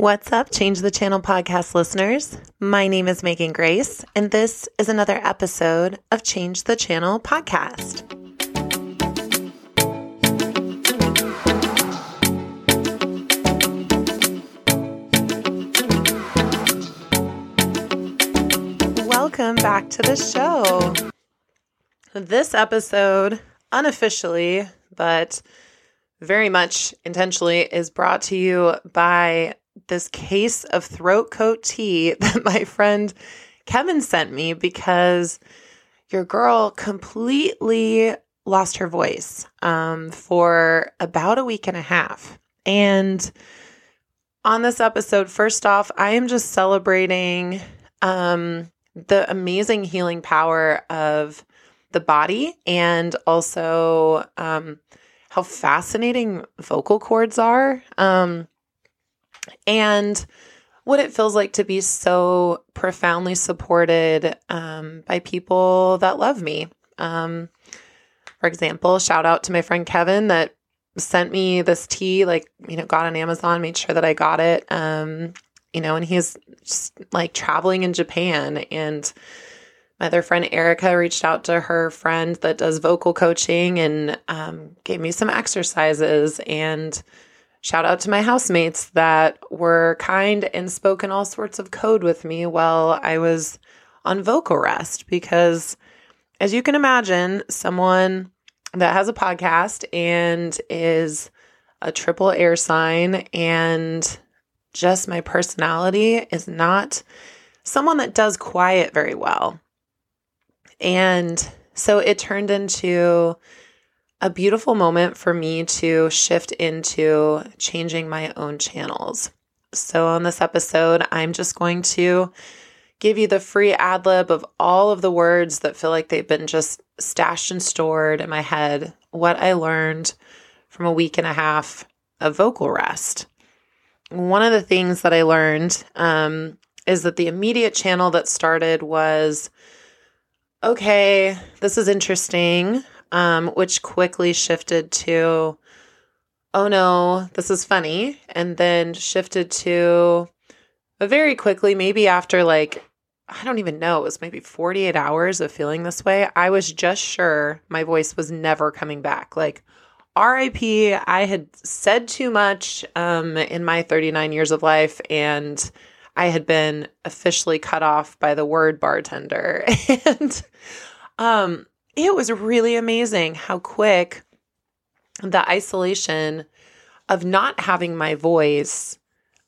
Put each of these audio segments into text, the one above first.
What's up, Change the Channel podcast listeners? My name is Megan Grace, and this is another episode of Change the Channel podcast. Welcome back to the show. This episode, unofficially, but very much intentionally, is brought to you by this case of throat coat tea that my friend Kevin sent me because your girl completely lost her voice um, for about a week and a half. And on this episode, first off, I am just celebrating um, the amazing healing power of the body and also um, how fascinating vocal cords are. Um, and what it feels like to be so profoundly supported um, by people that love me. Um, for example, shout out to my friend Kevin that sent me this tea, like, you know, got on Amazon, made sure that I got it. Um, you know, and he's just like traveling in Japan. And my other friend Erica reached out to her friend that does vocal coaching and um, gave me some exercises and Shout out to my housemates that were kind and spoken all sorts of code with me while I was on vocal rest because, as you can imagine, someone that has a podcast and is a triple air sign and just my personality is not someone that does quiet very well. And so it turned into a beautiful moment for me to shift into changing my own channels. So, on this episode, I'm just going to give you the free ad lib of all of the words that feel like they've been just stashed and stored in my head, what I learned from a week and a half of vocal rest. One of the things that I learned um, is that the immediate channel that started was okay, this is interesting um, which quickly shifted to, oh no, this is funny. And then shifted to very quickly, maybe after like, I don't even know, it was maybe 48 hours of feeling this way. I was just sure my voice was never coming back. Like, RIP, I had said too much um, in my 39 years of life, and I had been officially cut off by the word bartender. and um, it was really amazing how quick the isolation of not having my voice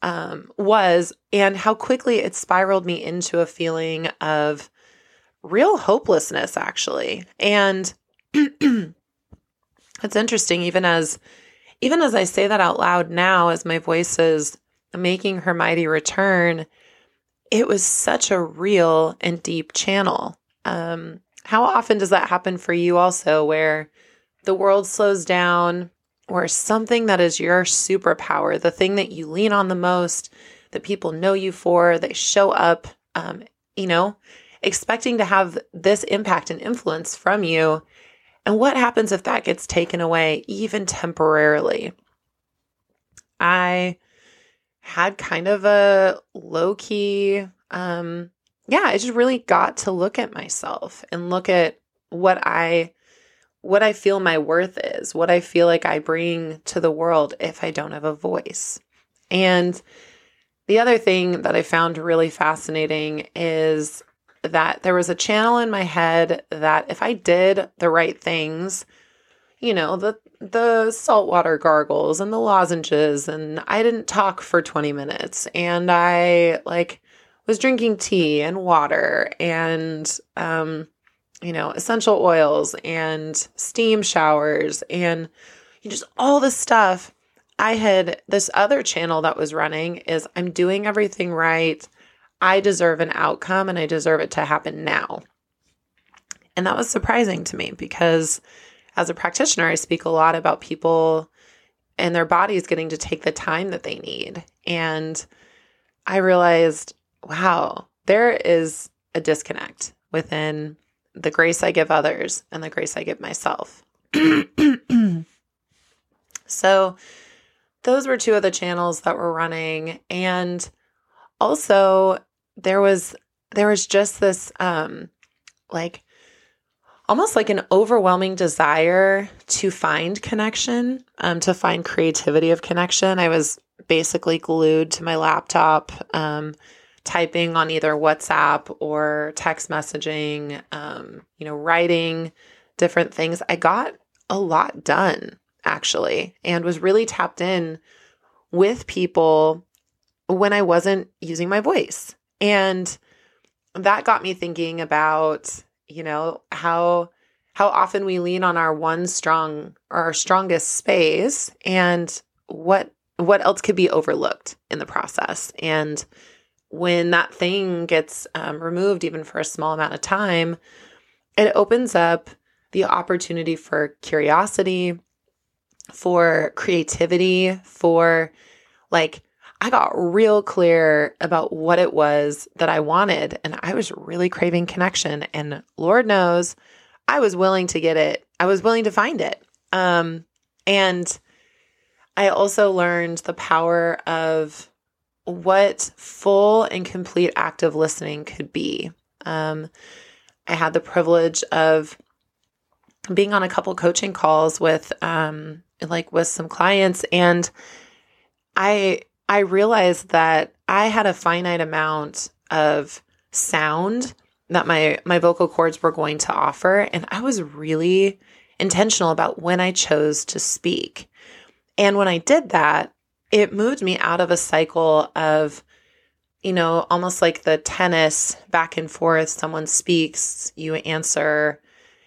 um, was and how quickly it spiraled me into a feeling of real hopelessness actually. And it's interesting even as even as i say that out loud now as my voice is making her mighty return it was such a real and deep channel. Um, how often does that happen for you also, where the world slows down, or something that is your superpower, the thing that you lean on the most, that people know you for, they show up, um, you know, expecting to have this impact and influence from you. And what happens if that gets taken away, even temporarily? I had kind of a low key um, yeah, I just really got to look at myself and look at what I what I feel my worth is, what I feel like I bring to the world if I don't have a voice. And the other thing that I found really fascinating is that there was a channel in my head that if I did the right things, you know, the the saltwater gargles and the lozenges and I didn't talk for 20 minutes and I like was drinking tea and water and um, you know essential oils and steam showers and just all this stuff. I had this other channel that was running is i'm doing everything right. I deserve an outcome and i deserve it to happen now. And that was surprising to me because as a practitioner i speak a lot about people and their bodies getting to take the time that they need. And i realized wow, there is a disconnect within the grace I give others and the grace I give myself. so, those were two of the channels that were running. And also there was there was just this um like almost like an overwhelming desire to find connection, um, to find creativity of connection. I was basically glued to my laptop, um, typing on either WhatsApp or text messaging, um, you know, writing different things. I got a lot done actually and was really tapped in with people when I wasn't using my voice. And that got me thinking about, you know, how how often we lean on our one strong or our strongest space and what what else could be overlooked in the process. And when that thing gets um, removed, even for a small amount of time, it opens up the opportunity for curiosity, for creativity, for like, I got real clear about what it was that I wanted. And I was really craving connection. And Lord knows, I was willing to get it. I was willing to find it. Um, and I also learned the power of what full and complete active listening could be. Um, I had the privilege of being on a couple coaching calls with um, like with some clients and I I realized that I had a finite amount of sound that my my vocal cords were going to offer and I was really intentional about when I chose to speak. And when I did that, it moved me out of a cycle of you know, almost like the tennis back and forth, someone speaks, you answer,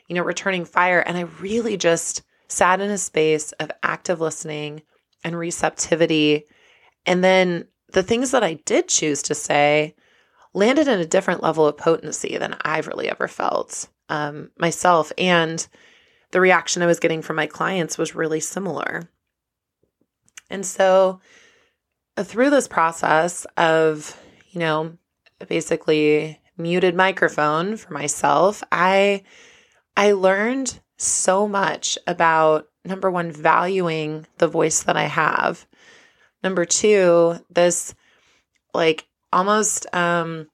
you know, returning fire and I really just sat in a space of active listening and receptivity. And then the things that I did choose to say landed in a different level of potency than I've really ever felt um, myself. And the reaction I was getting from my clients was really similar. And so, uh, through this process of, you know, basically muted microphone for myself, I I learned so much about number one, valuing the voice that I have. Number two, this like almost um,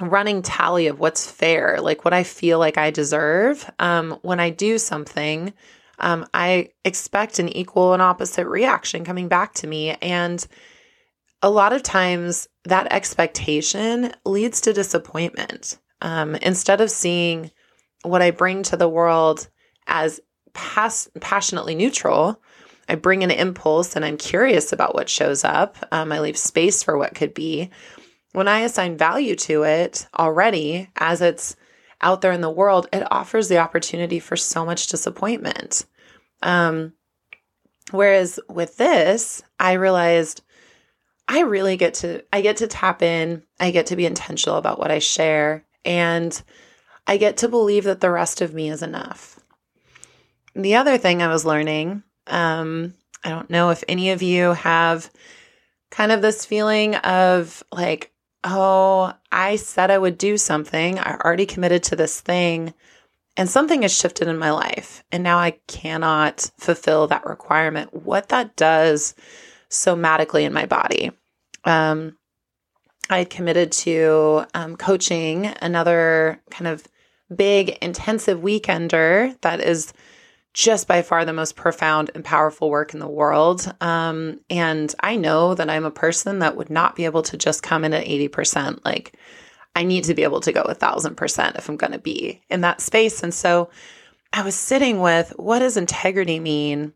running tally of what's fair, like what I feel like I deserve. Um, when I do something, um, I expect an equal and opposite reaction coming back to me. And a lot of times that expectation leads to disappointment. Um, instead of seeing what I bring to the world as pas- passionately neutral. I bring an impulse and I'm curious about what shows up. Um, I leave space for what could be. When I assign value to it already, as it's out there in the world, it offers the opportunity for so much disappointment. Um, whereas with this, I realized I really get to I get to tap in. I get to be intentional about what I share, and I get to believe that the rest of me is enough. The other thing I was learning, um, I don't know if any of you have kind of this feeling of like, oh, I said I would do something. I already committed to this thing, and something has shifted in my life, and now I cannot fulfill that requirement. What that does somatically in my body. Um, I had committed to um, coaching another kind of big, intensive weekender that is just by far the most profound and powerful work in the world. Um, and I know that I'm a person that would not be able to just come in at 80%. Like, I need to be able to go a thousand percent if I'm going to be in that space. And so I was sitting with what does integrity mean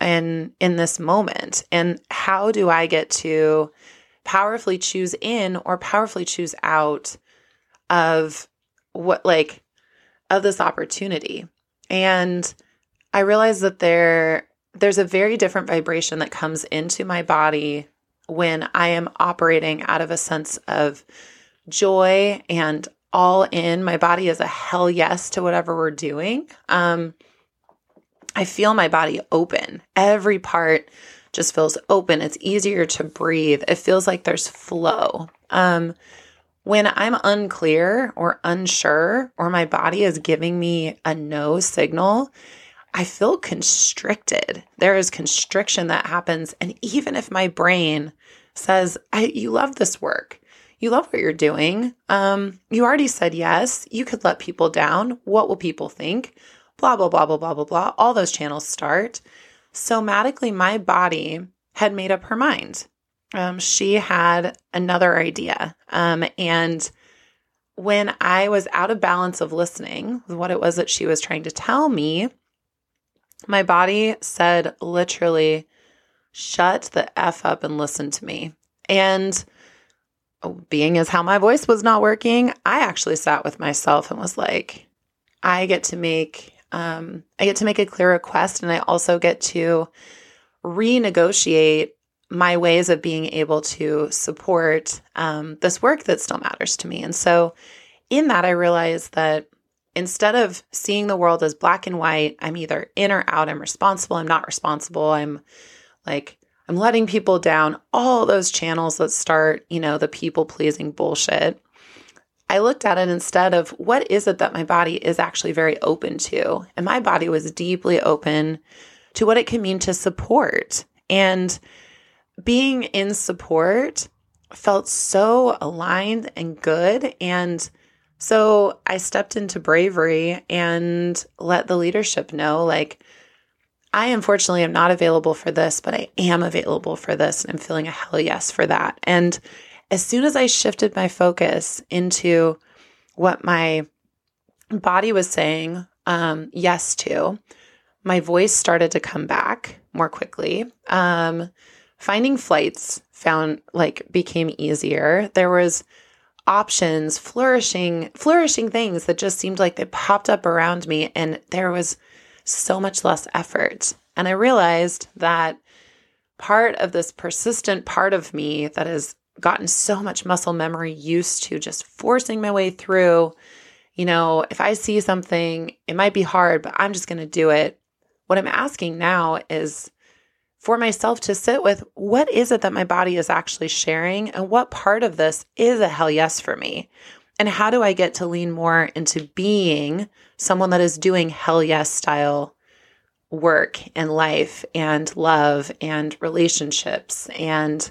in, in this moment? And how do I get to powerfully choose in or powerfully choose out of what, like, of this opportunity. And I realize that there there's a very different vibration that comes into my body when I am operating out of a sense of joy and all in. My body is a hell yes to whatever we're doing. Um, I feel my body open. Every part just feels open. It's easier to breathe. It feels like there's flow. Um, when I'm unclear or unsure, or my body is giving me a no signal, I feel constricted. There is constriction that happens. And even if my brain says, You love this work, you love what you're doing, um, you already said yes, you could let people down. What will people think? Blah, blah, blah, blah, blah, blah, blah. All those channels start. Somatically, my body had made up her mind. Um, she had another idea. Um, and when I was out of balance of listening what it was that she was trying to tell me, my body said literally, shut the F up and listen to me. And being as how my voice was not working, I actually sat with myself and was like, I get to make um, I get to make a clear request and I also get to renegotiate my ways of being able to support um, this work that still matters to me. And so in that, I realized that instead of seeing the world as black and white, I'm either in or out, I'm responsible, I'm not responsible, I'm like, I'm letting people down, all those channels that start, you know, the people pleasing bullshit. I looked at it instead of what is it that my body is actually very open to? And my body was deeply open to what it can mean to support. And being in support felt so aligned and good. And so I stepped into bravery and let the leadership know like, I unfortunately am not available for this, but I am available for this. And I'm feeling a hell yes for that. And as soon as I shifted my focus into what my body was saying um, yes to, my voice started to come back more quickly. Um, finding flights found like became easier. There was options, flourishing, flourishing things that just seemed like they popped up around me and there was so much less effort. And I realized that part of this persistent part of me that has gotten so much muscle memory used to just forcing my way through, you know, if I see something, it might be hard, but I'm just going to do it. What I'm asking now is for myself to sit with what is it that my body is actually sharing and what part of this is a hell yes for me? And how do I get to lean more into being someone that is doing hell yes style work and life and love and relationships and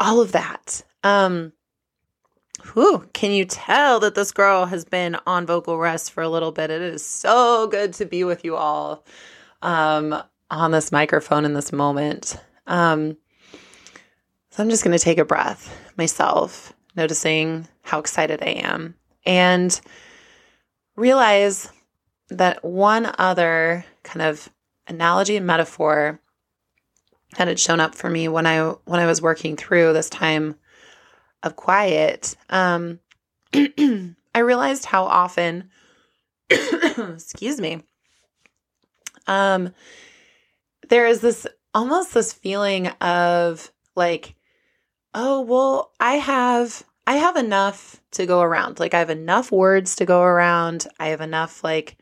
all of that? Um, Whew, can you tell that this girl has been on vocal rest for a little bit? It is so good to be with you all. Um, on this microphone in this moment. Um, so I'm just going to take a breath myself, noticing how excited I am, and realize that one other kind of analogy and metaphor that had shown up for me when I when I was working through this time of quiet. Um, I realized how often, excuse me, um, there is this almost this feeling of like, oh, well, I have I have enough to go around. Like I have enough words to go around. I have enough like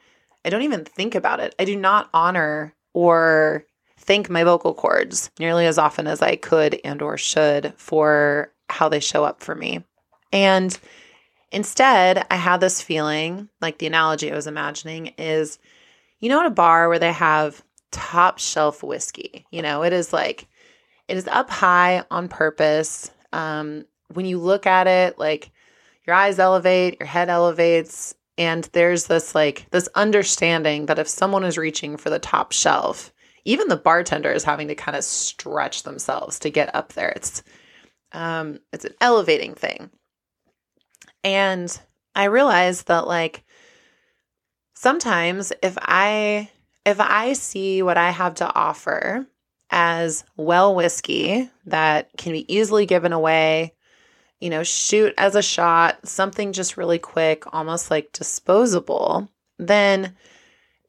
I don't even think about it. I do not honor or thank my vocal cords nearly as often as I could and or should for how they show up for me. And instead, I had this feeling, like the analogy I was imagining is you know at a bar where they have top shelf whiskey. You know, it is like, it is up high on purpose. Um, when you look at it, like your eyes elevate, your head elevates, and there's this like this understanding that if someone is reaching for the top shelf, even the bartender is having to kind of stretch themselves to get up there. It's um it's an elevating thing. And I realized that like sometimes if I if I see what I have to offer as well whiskey that can be easily given away, you know, shoot as a shot, something just really quick, almost like disposable, then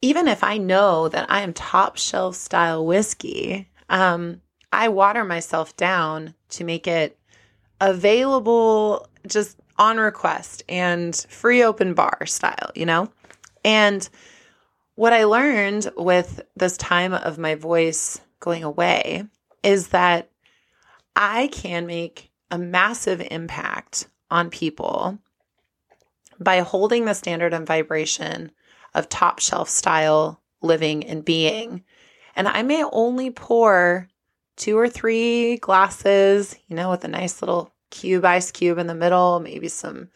even if I know that I am top shelf style whiskey, um, I water myself down to make it available just on request and free open bar style, you know? And what I learned with this time of my voice going away is that I can make a massive impact on people by holding the standard and vibration of top shelf style living and being. And I may only pour two or three glasses, you know, with a nice little cube ice cube in the middle, maybe some,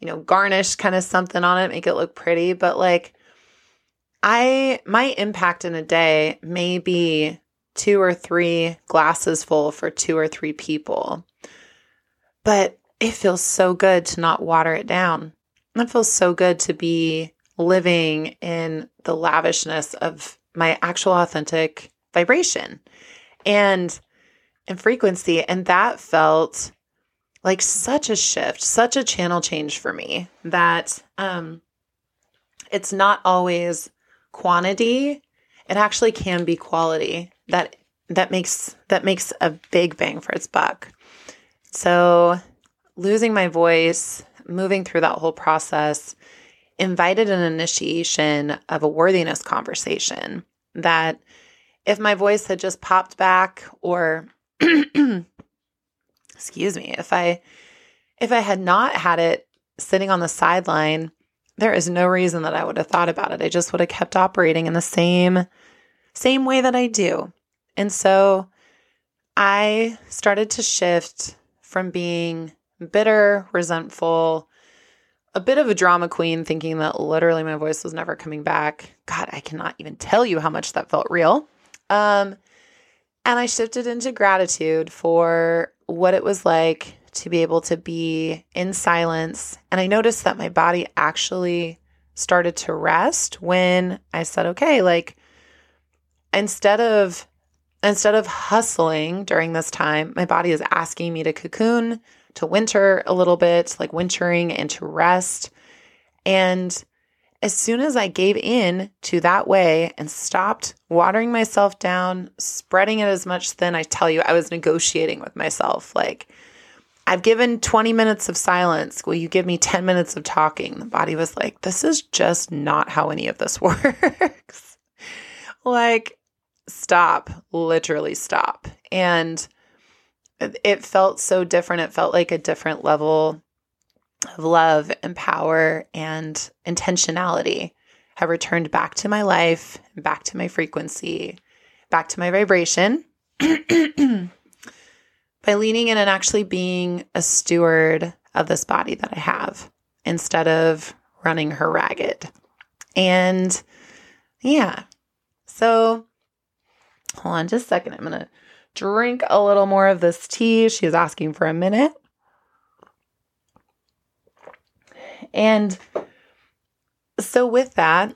you know, garnish kind of something on it, make it look pretty. But like, I, my impact in a day may be two or three glasses full for two or three people. But it feels so good to not water it down. It feels so good to be living in the lavishness of my actual authentic vibration and and frequency and that felt like such a shift such a channel change for me that um it's not always quantity it actually can be quality that that makes that makes a big bang for its buck. So losing my voice moving through that whole process invited an initiation of a worthiness conversation that if my voice had just popped back or excuse me if i if i had not had it sitting on the sideline there is no reason that i would have thought about it i just would have kept operating in the same same way that i do and so i started to shift from being bitter resentful a bit of a drama queen, thinking that literally my voice was never coming back. God, I cannot even tell you how much that felt real. Um, and I shifted into gratitude for what it was like to be able to be in silence. And I noticed that my body actually started to rest when I said, okay, like instead of instead of hustling during this time, my body is asking me to cocoon, to winter a little bit, like wintering and to rest. And as soon as I gave in to that way and stopped watering myself down, spreading it as much thin, I tell you, I was negotiating with myself. Like, I've given 20 minutes of silence. Will you give me 10 minutes of talking? The body was like, this is just not how any of this works. like, stop, literally stop. And it felt so different. It felt like a different level of love and power and intentionality have returned back to my life, back to my frequency, back to my vibration by leaning in and actually being a steward of this body that I have instead of running her ragged. And yeah, so hold on just a second. I'm going to drink a little more of this tea. She's asking for a minute. And so, with that,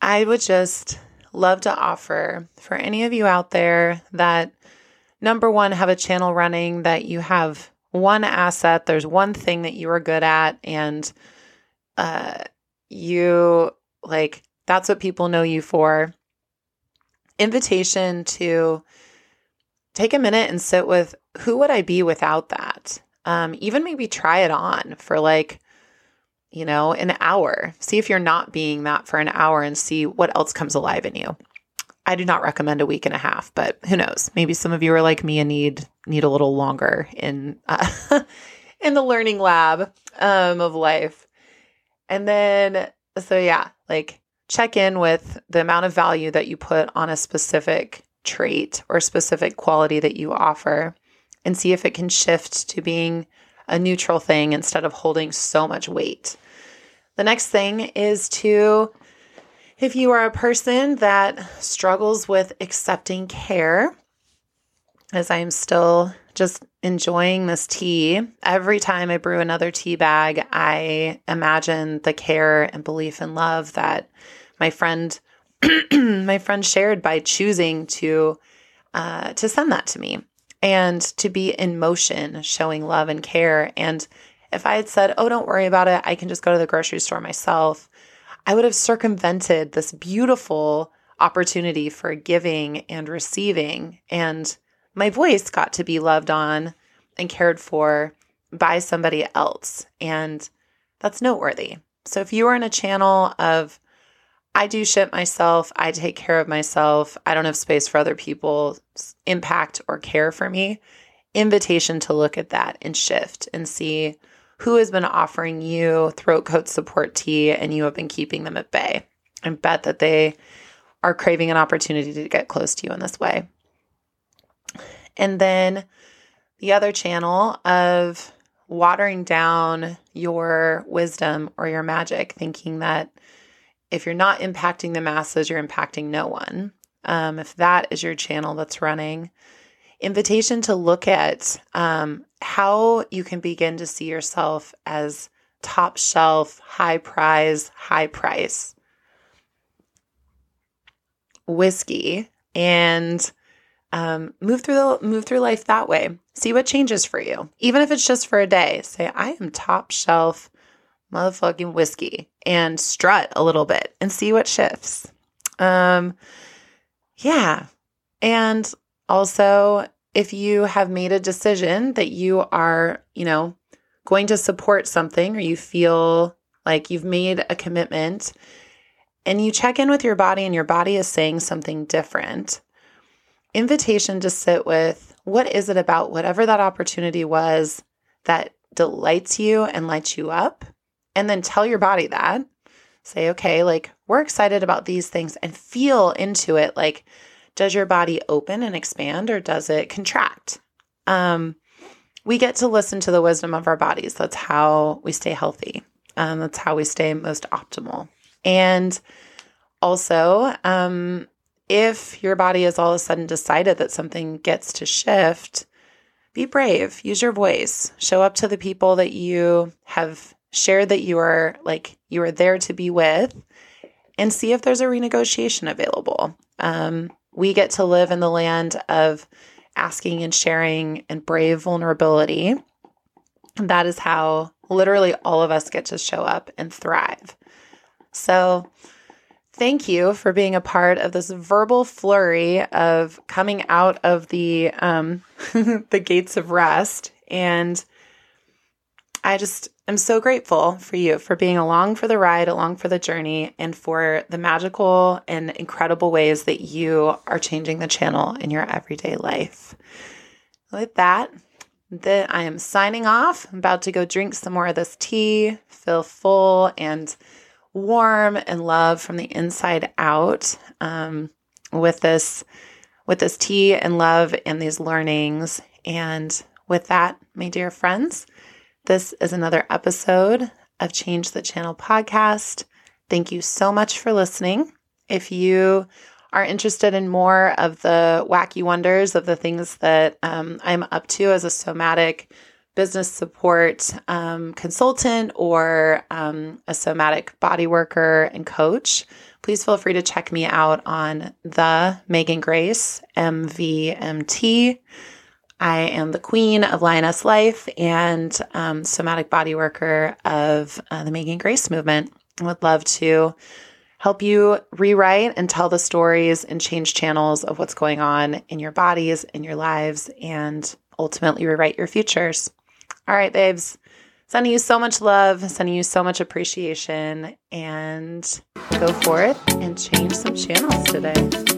I would just love to offer for any of you out there that number one, have a channel running that you have one asset, there's one thing that you are good at, and uh, you like that's what people know you for. Invitation to take a minute and sit with who would I be without that? Um, even maybe try it on for like, you know, an hour. See if you're not being that for an hour and see what else comes alive in you. I do not recommend a week and a half, but who knows? Maybe some of you are like me and need need a little longer in uh, in the learning lab um, of life. And then, so yeah, like check in with the amount of value that you put on a specific trait or specific quality that you offer and see if it can shift to being a neutral thing instead of holding so much weight. The next thing is to, if you are a person that struggles with accepting care, as I am still just enjoying this tea, every time I brew another tea bag, I imagine the care and belief and love that my friend my friend shared by choosing to uh, to send that to me and to be in motion, showing love and care. And if I had said, "Oh, don't worry about it. I can just go to the grocery store myself," I would have circumvented this beautiful opportunity for giving and receiving. And my voice got to be loved on and cared for by somebody else. And that's noteworthy. So if you are in a channel of I do shit myself. I take care of myself. I don't have space for other people's impact or care for me. Invitation to look at that and shift and see who has been offering you throat coat support tea and you have been keeping them at bay. I bet that they are craving an opportunity to get close to you in this way. And then the other channel of watering down your wisdom or your magic, thinking that if you're not impacting the masses, you're impacting no one. Um, if that is your channel that's running, invitation to look at um, how you can begin to see yourself as top shelf, high prize, high price whiskey and um, move through the move through life that way. See what changes for you, even if it's just for a day. Say, I am top shelf motherfucking whiskey, and strut a little bit and see what shifts. Um, yeah, and also if you have made a decision that you are, you know, going to support something, or you feel like you've made a commitment and you check in with your body and your body is saying something different, invitation to sit with what is it about whatever that opportunity was that delights you and lights you up? And then tell your body that. Say, okay, like we're excited about these things and feel into it. Like, does your body open and expand or does it contract? Um, we get to listen to the wisdom of our bodies. That's how we stay healthy. Um, that's how we stay most optimal. And also, um, if your body has all of a sudden decided that something gets to shift, be brave, use your voice, show up to the people that you have shared that you are like you are there to be with, and see if there's a renegotiation available. Um, we get to live in the land of asking and sharing and brave vulnerability. That is how literally all of us get to show up and thrive. So, thank you for being a part of this verbal flurry of coming out of the um, the gates of rest. And I just am so grateful for you for being along for the ride, along for the journey, and for the magical and incredible ways that you are changing the channel in your everyday life. With that, that I am signing off. I'm about to go drink some more of this tea, feel full and warm and love from the inside out um, with this with this tea and love and these learnings. And with that, my dear friends, this is another episode of Change the Channel podcast. Thank you so much for listening. If you are interested in more of the wacky wonders of the things that um, I'm up to as a somatic business support um, consultant or um, a somatic body worker and coach, please feel free to check me out on the Megan Grace MVMT. I am the queen of Lioness Life and um, somatic body worker of uh, the Megan Grace movement. I would love to help you rewrite and tell the stories and change channels of what's going on in your bodies, in your lives, and ultimately rewrite your futures. All right, babes. Sending you so much love, sending you so much appreciation, and go forth and change some channels today.